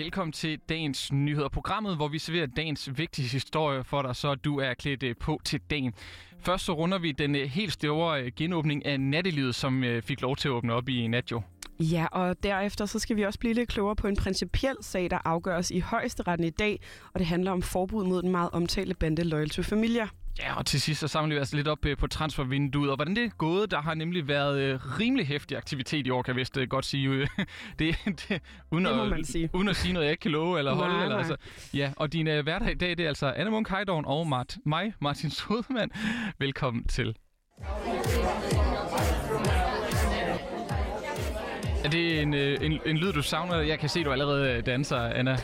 Velkommen til dagens nyheder, programmet, hvor vi serverer dagens vigtigste historie for dig, så du er klædt øh, på til dagen. Først så runder vi den øh, helt store øh, genåbning af nattelivet, som fik lov til at åbne op i nat jo. Ja, og derefter så skal vi også blive lidt klogere på en principiel sag, der afgøres i højesteretten i dag, og det handler om forbud mod den meget omtalte bande Loyal to Familia. Ja, og til sidst så samler vi altså lidt op øh, på transfervinduet, og hvordan det er gået. Der har nemlig været øh, rimelig hæftig aktivitet i år, kan jeg vist øh, godt sige. det, det, uden, det at, sige. uden at sige noget, jeg ikke kan love eller holde. Nej, eller, nej. Altså. Ja, og din øh, hverdag i dag, det er altså Anna Munk Heidorn og Mart, mig, Martin Sodemann. Velkommen til. Er det en, en, en lyd, du savner? Jeg kan se, du allerede danser, Anna.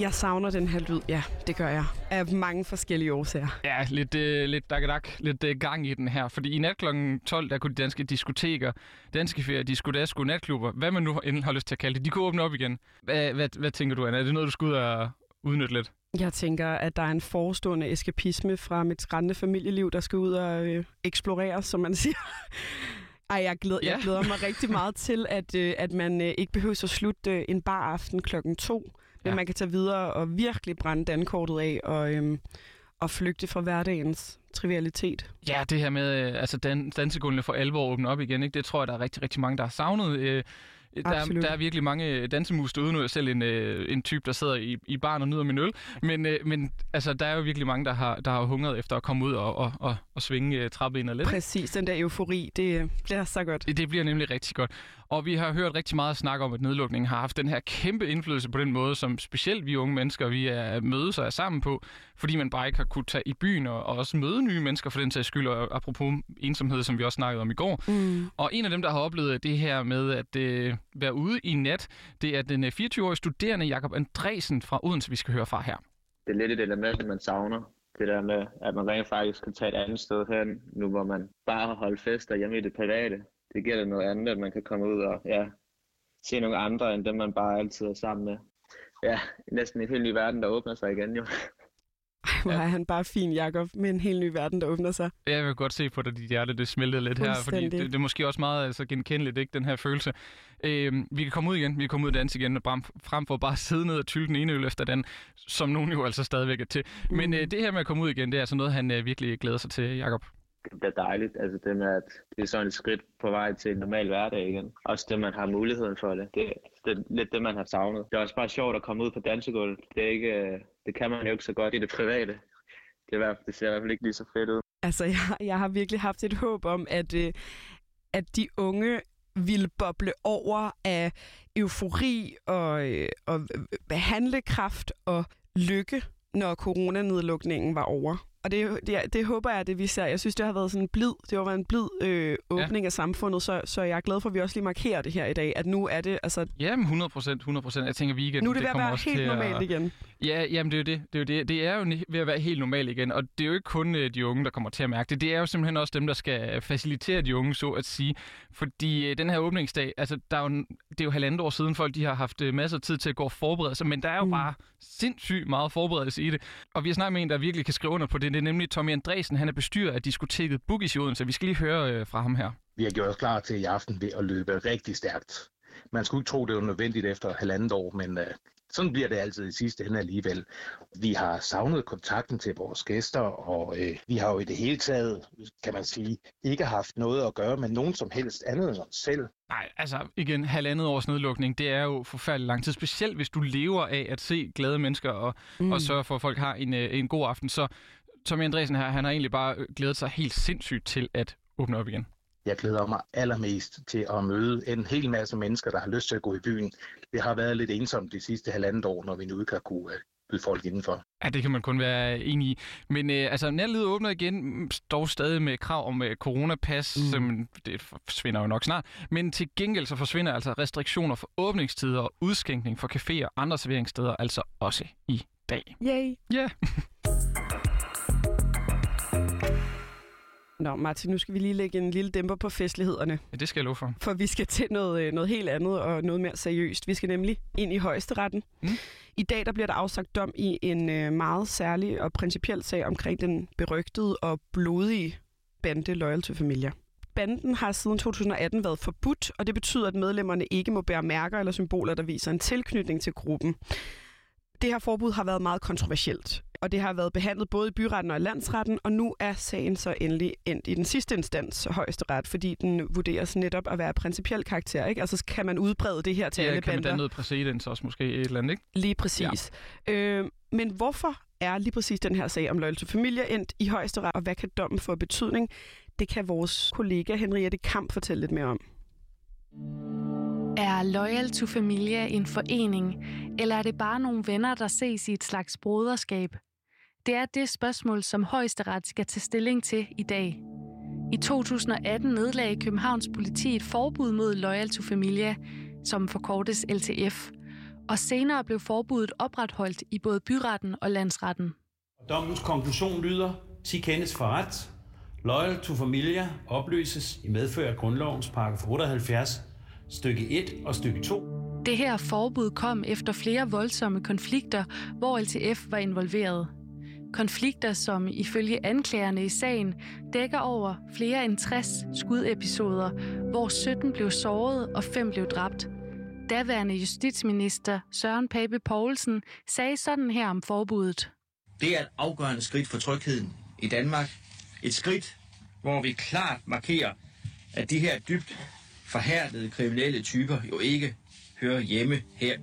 Jeg savner den her lyd, ja, det gør jeg. Af mange forskellige årsager. Ja, lidt, øh, lidt dak, lidt øh, gang i den her. Fordi i nat kl. 12, der kunne de danske diskoteker, danske ferier, diskodasko, natklubber, hvad man nu har lyst til at kalde det, de kunne åbne op igen. Hvad, hvad, hvad tænker du, Anna? Er det noget, du skal ud og udnytte lidt? Jeg tænker, at der er en forestående eskapisme fra mit skrændende familieliv, der skal ud og øh, eksplorere, som man siger. Ej, jeg glæder, ja. jeg glæder mig rigtig meget til, at, øh, at man øh, ikke behøver at slutte øh, en bar aften klokken to, ja. man kan tage videre og virkelig brænde dankortet af og, øhm, og flygte fra hverdagens trivialitet. Ja, det her med øh, altså dan, dansegulvene for alvor åbne op igen, ikke? det tror jeg, der er rigtig, rigtig mange, der har savnet. Øh, der, der er virkelig mange dansemus derude. Nu er jeg selv en, øh, en type, der sidder i, i baren og nyder min øl. Men, øh, men altså, der er jo virkelig mange, der har, der har hungret efter at komme ud og, og, og, og svinge øh, trappet lidt. Præcis, den der eufori, det øh, bliver så godt. Det, det bliver nemlig rigtig godt. Og vi har hørt rigtig meget snak om, at nedlukningen har haft den her kæmpe indflydelse på den måde, som specielt vi unge mennesker, vi er mødes og er sammen på, fordi man bare ikke har kunne tage i byen og, og også møde nye mennesker for den sags skyld, og apropos ensomhed, som vi også snakkede om i går. Mm. Og en af dem, der har oplevet det her med at øh, være ude i nat, det er den 24-årige øh, studerende Jakob Andresen fra Odense, vi skal høre fra her. Det er lidt et element, man savner. Det der med, at man rent faktisk kan tage et andet sted hen, nu hvor man bare har holdt fester hjemme i det private. Det giver det noget andet, at man kan komme ud og ja, se nogle andre, end dem man bare altid er sammen med. Ja, næsten en helt ny verden, der åbner sig igen jo. Ej, hvor ja. er han bare fin, Jacob, med en helt ny verden, der åbner sig. Ja, jeg vil godt se på dig, dit hjerte, det smeltede lidt her, fordi det, det, er måske også meget altså, genkendeligt, ikke, den her følelse. Øh, vi kan komme ud igen, vi kan komme ud og danse igen, frem for bare at sidde ned og tylle den ene øl efter den, som nogen jo altså stadigvæk er til. Mm. Men øh, det her med at komme ud igen, det er altså noget, han øh, virkelig glæder sig til, Jacob det bliver dejligt. Altså det med, at det er sådan et skridt på vej til en normal hverdag igen. Også det, man har muligheden for det. Det, det er lidt det, man har savnet. Det er også bare sjovt at komme ud på dansegulvet. Det, er ikke, øh, det kan man jo ikke så godt i det private. Det, er, det ser i hvert fald ikke lige så fedt ud. Altså, jeg, jeg har virkelig haft et håb om, at, øh, at de unge ville boble over af eufori og, øh, og øh, handlekraft og lykke, når coronanedlukningen var over. Og det, det, det håber jeg, det vi ser. Jeg synes, det har været sådan en blid, det har været en blid øh, åbning ja. af samfundet, så, så jeg er glad for, at vi også lige markerer det her i dag, at nu er det, altså... Jamen, 100 procent, 100 procent. Jeg tænker, weekend, Nu er det, det at være helt til normalt at... igen. Ja, jamen, det er jo det. Det er, jo det. det er jo ved at være helt normalt igen, og det er jo ikke kun øh, de unge, der kommer til at mærke det. Det er jo simpelthen også dem, der skal facilitere de unge, så at sige. Fordi øh, den her åbningsdag, altså, der er jo, det er jo halvandet år siden, folk de har haft øh, masser af tid til at gå og forberede sig, men der er jo mm. bare sindssygt meget forberedelse i det. Og vi har snakket med en, der virkelig kan skrive under på det. Det er nemlig Tommy Andresen. Han er bestyrer af diskoteket Boogies i Odense. Vi skal lige høre øh, fra ham her. Vi har gjort os klar til i aften ved at løbe rigtig stærkt. Man skulle ikke tro, det var nødvendigt efter halvandet år, men øh, sådan bliver det altid i sidste ende alligevel. Vi har savnet kontakten til vores gæster, og øh, vi har jo i det hele taget, kan man sige, ikke haft noget at gøre med nogen som helst andet end os selv. Nej, altså igen, halvandet års nedlukning, det er jo forfærdeligt lang tid, specielt hvis du lever af at se glade mennesker og, mm. og sørge for, at folk har en, øh, en god aften. Så Tommy Andresen her, han har egentlig bare glædet sig helt sindssygt til at åbne op igen. Jeg glæder mig allermest til at møde en hel masse mennesker, der har lyst til at gå i byen. Det har været lidt ensomt de sidste halvandet år, når vi nu ikke har kunne øh, byde folk indenfor. Ja, det kan man kun være enig i. Men øh, altså, nærlivet åbner igen, dog stadig med krav om øh, coronapas, mm. som det forsvinder jo nok snart. Men til gengæld så forsvinder altså restriktioner for åbningstider og udskænkning for caféer og andre serveringssteder altså også i dag. Yay! Ja. Yeah. Nå, Martin, nu skal vi lige lægge en lille dæmper på festlighederne. Ja, det skal jeg love for. For vi skal til noget, øh, noget helt andet og noget mere seriøst. Vi skal nemlig ind i højesteretten. Mm. I dag der bliver der afsagt dom i en øh, meget særlig og principiel sag omkring den berygtede og blodige bande Loyal to Familia. banden har siden 2018 været forbudt, og det betyder, at medlemmerne ikke må bære mærker eller symboler, der viser en tilknytning til gruppen. Det her forbud har været meget kontroversielt, og det har været behandlet både i byretten og i landsretten, og nu er sagen så endelig endt i den sidste instans, højesteret, fordi den vurderes netop at være principiel karakter. Ikke? Altså kan man udbrede det her til Ja, alle kan man bander? danne noget præcedens også måske et eller andet, ikke? Lige præcis. Ja. Øh, men hvorfor er lige præcis den her sag om Loyal to Familie endt i højesteret, og hvad kan dommen få betydning? Det kan vores kollega Henriette Kamp fortælle lidt mere om. Er Loyal to Familia en forening, eller er det bare nogle venner, der ses i et slags broderskab? Det er det spørgsmål, som højesteret skal tage stilling til i dag. I 2018 nedlagde Københavns politi et forbud mod Loyal to Familia, som forkortes LTF, og senere blev forbuddet opretholdt i både byretten og landsretten. Dommens konklusion lyder, 10 kendes for ret. Loyal to Familia opløses i medfør af grundlovens paragraf 78, stykke 1 og stykke 2. Det her forbud kom efter flere voldsomme konflikter, hvor LTF var involveret. Konflikter, som ifølge anklagerne i sagen dækker over flere end 60 skudepisoder, hvor 17 blev såret og 5 blev dræbt. Daværende justitsminister Søren Pape Poulsen sagde sådan her om forbuddet. Det er et afgørende skridt for trygheden i Danmark. Et skridt, hvor vi klart markerer, at de her dybt forhærdede kriminelle typer jo ikke hører hjemme her.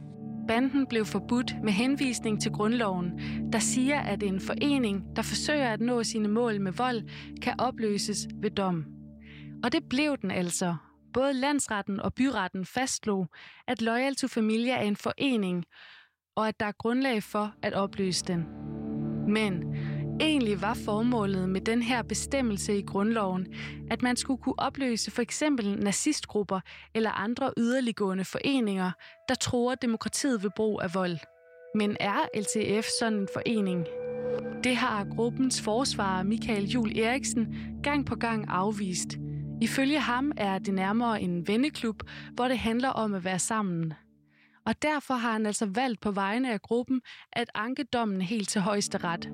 Banden blev forbudt med henvisning til grundloven, der siger, at en forening, der forsøger at nå sine mål med vold, kan opløses ved dom. Og det blev den altså. Både landsretten og byretten fastslog, at Loyal to Familia er en forening, og at der er grundlag for at opløse den. Men egentlig var formålet med den her bestemmelse i grundloven, at man skulle kunne opløse for eksempel nazistgrupper eller andre yderliggående foreninger, der tror demokratiet ved brug af vold. Men er LTF sådan en forening? Det har gruppens forsvarer Michael Jul Eriksen gang på gang afvist. Ifølge ham er det nærmere en venneklub, hvor det handler om at være sammen. Og derfor har han altså valgt på vegne af gruppen at anke dommen helt til højesteret.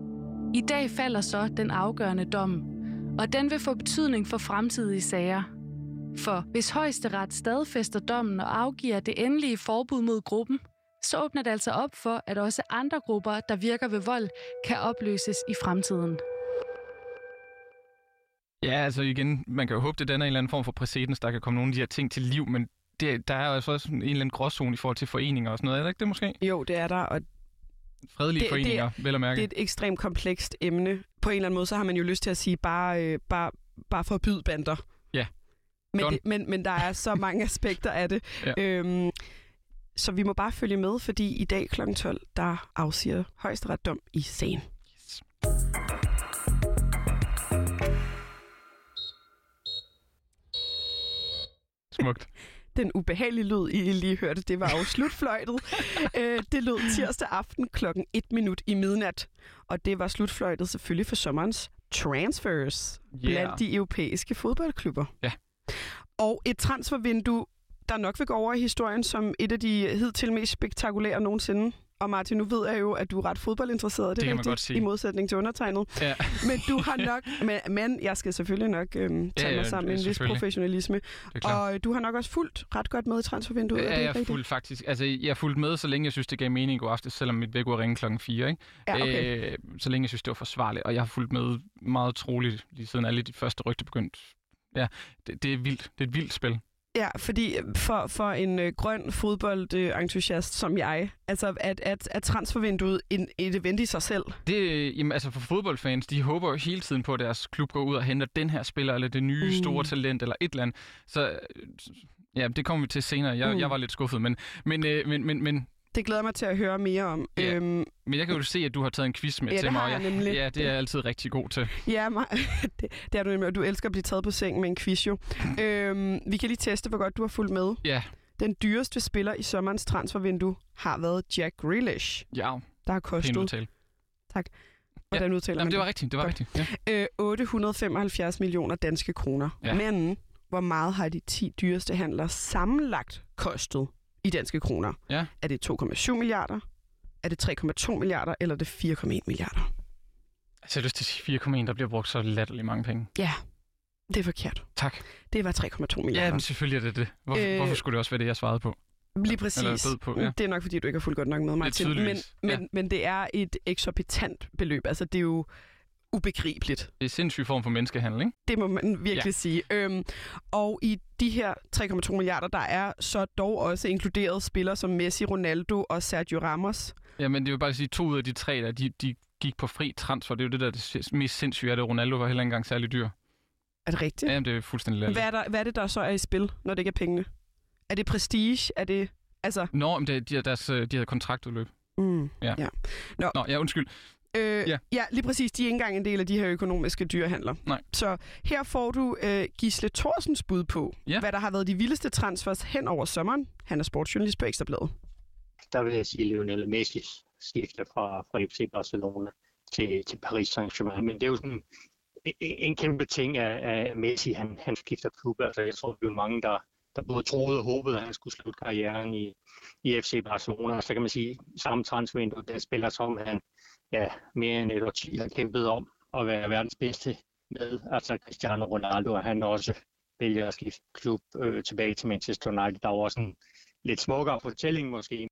I dag falder så den afgørende dom, og den vil få betydning for fremtidige sager. For hvis højesteret stadfæster dommen og afgiver det endelige forbud mod gruppen, så åbner det altså op for, at også andre grupper, der virker ved vold, kan opløses i fremtiden. Ja, altså igen, man kan jo håbe, det danner en eller anden form for præcedens, der kan komme nogle af de her ting til liv, men det, der er jo altså også en eller anden gråzone i forhold til foreninger og sådan noget, er det ikke det måske? Jo, det er der, og Fredelige Det- det, foreninger, vel at mærke. det er et ekstremt komplekst emne. På en eller anden måde, så har man jo lyst til at sige, bare, øh, bare, bare forbyd bander. Ja. Men, Done. det, men, men der er så mange aspekter af det. Ja. Øhm, så vi må bare følge med, fordi i dag kl. 12, der afsiger højesteret dom i sagen. Yes. Smukt. Den ubehagelige lyd, I lige hørte, det var jo slutfløjtet. øh, det lød tirsdag aften klokken 1 minut i midnat. Og det var slutfløjtet selvfølgelig for sommerens transfers Yeah. blandt de europæiske fodboldklubber. Ja. Og et transfervindue, der nok vil gå over i historien som et af de hidtil mest spektakulære nogensinde. Og Martin, nu ved jeg jo, at du er ret fodboldinteresseret, det, Det er rigtigt, i modsætning til undertegnet. Ja. Men du har nok, men, men jeg skal selvfølgelig nok øhm, tage Ja, mig ja, sammen med en vis professionalisme. Og øh, du har nok også fulgt ret godt med i transfervinduet, er det Ja, jeg fulgte faktisk. Altså, jeg fulgte med, så længe jeg synes, det gav mening i går aftes, selvom mit væk var ringe klokken 4, ikke? Ja, okay. Øh, så længe jeg synes, det var forsvarligt. Og jeg har fulgt med meget troligt, lige siden alle de første rygter begyndte. Ja, det, det er vildt. Det er et vildt spil. Ja, fordi øh, for, for en øh, grøn fodboldentusiast som jeg, altså at, at, at transfervinduet en, et event i sig selv. Det, jamen, altså for fodboldfans, de håber jo hele tiden på, at deres klub går ud og henter den her spiller, eller det nye Mm. store talent, eller et eller andet. Så øh, ja, det kommer vi til senere. Jeg, Mm. jeg var lidt skuffet, men, men, øh, men, men, men, Det glæder mig til at høre mere om. Ja. Øhm, men jeg kan jo se, at du har taget en quiz med Ja, til det mig. har og jeg nemlig. Ja, det er jeg altid rigtig god til. ja, mig, det, det er du nemlig, og du elsker at blive taget på sengen med en quiz jo. øhm, vi kan lige teste, hvor godt du har fulgt med. Ja, Den dyreste spiller i sommerens transfervindue har været Jack Grealish, ja, der har pænt kostet... udtale. Hvordan udtaler Jamen, man det var rigtigt, det var Godt. rigtigt. Ja. Øh, 875 millioner danske kroner. Ja. Men hvor meget har de 10 dyreste handler sammenlagt kostet i danske kroner? Ja. Er det 2,7 milliarder? Er det 3,2 milliarder? Eller er det 4,1 milliarder? Altså, jeg har lyst til at sige 4,1, der bliver brugt så latterligt mange penge. Ja. Det er forkert. Tak. Det var 3,2 milliarder. Ja, men selvfølgelig er det det. Hvorfor, Øh, hvorfor skulle det også være det, jeg svarede på? Lige præcis. På, ja. Det er nok, fordi du ikke har fulgt godt nok med, Martin. Men, men, ja. men det er et eksorbitant beløb. Altså, det er jo ubegribeligt. Det er sindssyg form for menneskehandel, ikke? Det må man virkelig ja. sige. Øhm, og i de her 3,2 milliarder, der er så dog også inkluderet spillere som Messi, Ronaldo og Sergio Ramos. Jamen, det vil bare sige, to ud af de tre, der, de, de gik på fri transfer. Det er jo det, der er det mest sindssyge, at Ronaldo var heller ikke engang særlig dyr. Er det rigtigt? Ja, jamen, det er fuldstændig latterligt. Hvad er, der, hvad er det, der så er i spil, når det ikke er pengene? Er det prestige? Er det... Altså... Nå, men det, de, har deres, øh, de havde kontraktudløb. Mm, Ja. ja. Nå, Nå, ja, undskyld. Øh, Ja. ja. lige præcis. De er ikke engang en del af de her økonomiske dyrehandler. Nej. Så her får du øh, Gisle Thorsens bud på, Ja. hvad der har været de vildeste transfers hen over sommeren. Han er sportsjournalist på Ekstrabladet. der vil jeg sige Lionel Messi skifte fra, fra FC Barcelona til, til Paris Saint-Germain. Men det er jo sådan en, en kæmpe ting af, af Messi, han, han skifter klub. Altså, jeg tror, vi er mange, der, der både troede og håbede, at han skulle slutte karrieren i, i FC Barcelona. Og så kan man sige, samme transfervindue, der spiller som han ja, mere end et årti har kæmpet om at være verdens bedste med. Altså Cristiano Ronaldo, og han også vælger at skifte klub øh, tilbage til Manchester United. Der er jo også en lidt smukkere fortælling måske,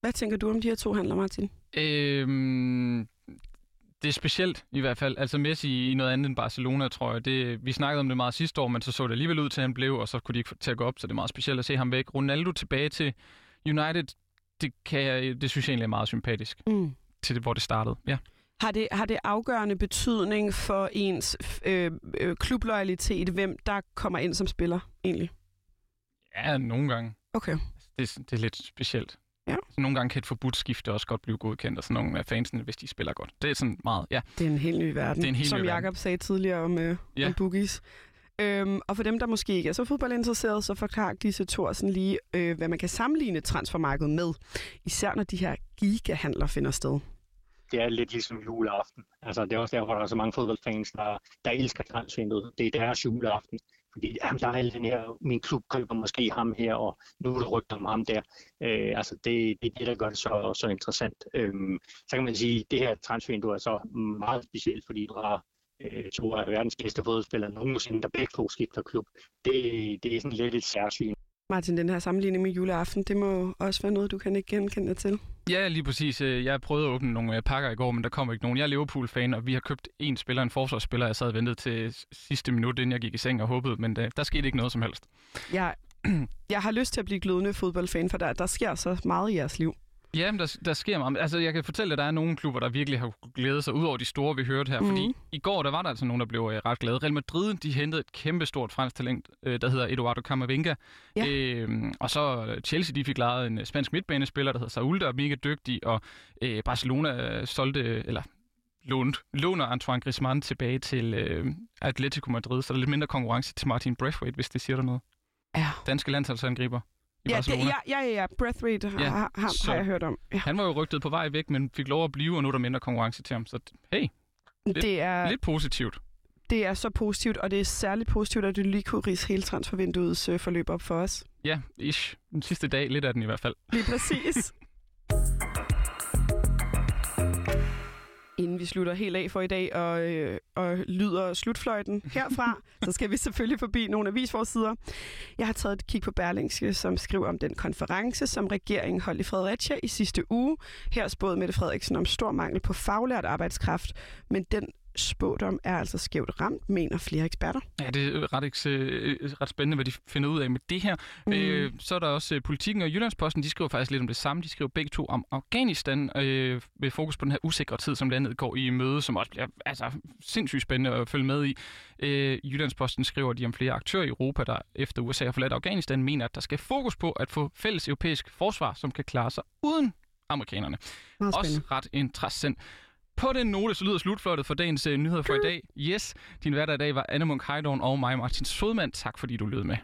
Hvad tænker du om de her to handler, Martin? Øhm, det er specielt i hvert fald. Altså Messi i noget andet end Barcelona, tror jeg. Det, vi snakkede om det meget sidste år, men så så det alligevel ud til, at han blev, og så kunne de ikke til at gå op, så det er meget specielt at se ham væk. Ronaldo tilbage til United, det, kan jeg, det synes jeg egentlig er meget sympatisk Mm. til det, hvor det startede. Ja. Har det, har det afgørende betydning for ens øh, øh, klubloyalitet, hvem der kommer ind som spiller egentlig? ja, nogle gange. Okay. Det, det er lidt specielt. Ja. Så nogle gange kan et forbudt skifte også godt blive godkendt, og sådan nogle af fansene, hvis de spiller godt. Det er sådan meget, ja. Det er en helt ny verden, Det er en helt som. Jakob sagde tidligere om, øh, Ja. om boogies. Øhm, og for dem, der måske ikke er så fodboldinteresserede, så forklarer disse Thorsen lige, øh, hvad man kan sammenligne transfermarkedet med. Især når de her gigahandler finder sted. det er lidt ligesom juleaften. Altså, det er også derfor, der er så mange fodboldfans, der, der elsker transfervinduet. Det er deres juleaften. Fordi jamen, der er alle den her, min klub køber måske ham her, og nu er der rygter om ham der. Øh, altså, det, det er det, der gør det så, så interessant. Øh, så kan man sige, at det her transfervindue er så meget specielt, fordi du har øh, to af verdens bedste fodboldspillere nogensinde, der begge to skifter klub. Det, det er sådan lidt et særsyn. Martin, den her sammenligning med juleaften, det må også være noget, du kan ikke genkende dig til. Ja, lige præcis. Øh, Jeg prøvede at åbne nogle øh, pakker i går, men der kom ikke nogen. Jeg er Liverpool-fan, og vi har købt en spiller, en forsvarsspiller. Jeg sad og ventede til sidste minut, inden jeg gik i seng og håbede, men der, der skete ikke noget som helst. Jeg, jeg har lyst til at blive glødende fodboldfan, for der, der sker så meget i jeres liv. Ja, men der, der sker meget. Altså, jeg kan fortælle, at der er nogle klubber, der virkelig har kunnet glæde sig, ud over de store, vi hørte her. Mm. Fordi Mhm. i går, der var der altså nogen, der blev øh, ret glade. Real Madrid, de hentede et kæmpe stort fransk talent, øh, der hedder Eduardo Camavinga. Ja. Øh, og så Chelsea, de fik lejet en øh, spansk midtbanespiller, der hedder Saul, der er mega dygtig. Og øh, Barcelona øh, solgte, eller lånt, låner Antoine Griezmann tilbage til øh, Atletico Madrid, så der er lidt mindre konkurrence til Martin Braithwaite, hvis det siger dig noget. Ja. Danske landsholdsangriber i Ja, det, Barcelona. ja, ja, ja, ja. Breath rate har, Ja, ja, har, har, så- har jeg hørt om. Ja. Han var jo rygtet på vej væk, men fik lov at blive, og nu er der mindre konkurrence til ham. Så hey, lidt- Det er, lidt positivt. det er så positivt, og det er særligt positivt, at du lige kunne rise hele transfervinduets øh, forløb op for os. Ja, ish. Den sidste dag, lidt af den i hvert fald. Lige præcis. Inden vi slutter helt af for i dag og, øh, og lyder slutfløjten herfra, så skal vi selvfølgelig forbi nogle avisforsider. Jeg har taget et kig på Berlingske, som skriver om den konference, som regeringen holdt i Fredericia i sidste uge. Her spåede Mette Frederiksen om stor mangel på faglært arbejdskraft, men den spådom er altså skævt ramt, mener flere eksperter. Ja, det er ret, ikke, øh, ret spændende, hvad de finder ud af med det her. Mm. Øh, så er der også øh, Politikken og Jyllandsposten, de skriver faktisk lidt om det samme. De skriver begge to om Afghanistan, øh, med fokus på den her usikre tid, som landet går i møde, som også bliver altså, sindssygt spændende at følge med i. Øh, Jyllandsposten skriver de om flere aktører i Europa, der efter USA har forladt Afghanistan, mener, at der skal fokus på at få fælles europæisk forsvar, som kan klare sig uden amerikanerne. Også ret interessant. På den note, så lyder slutflottet for dagens uh, nyheder for i dag. Yes, din hverdag i dag var Anne Munk Heidorn og mig, Martin Sodman. Tak fordi du lød med.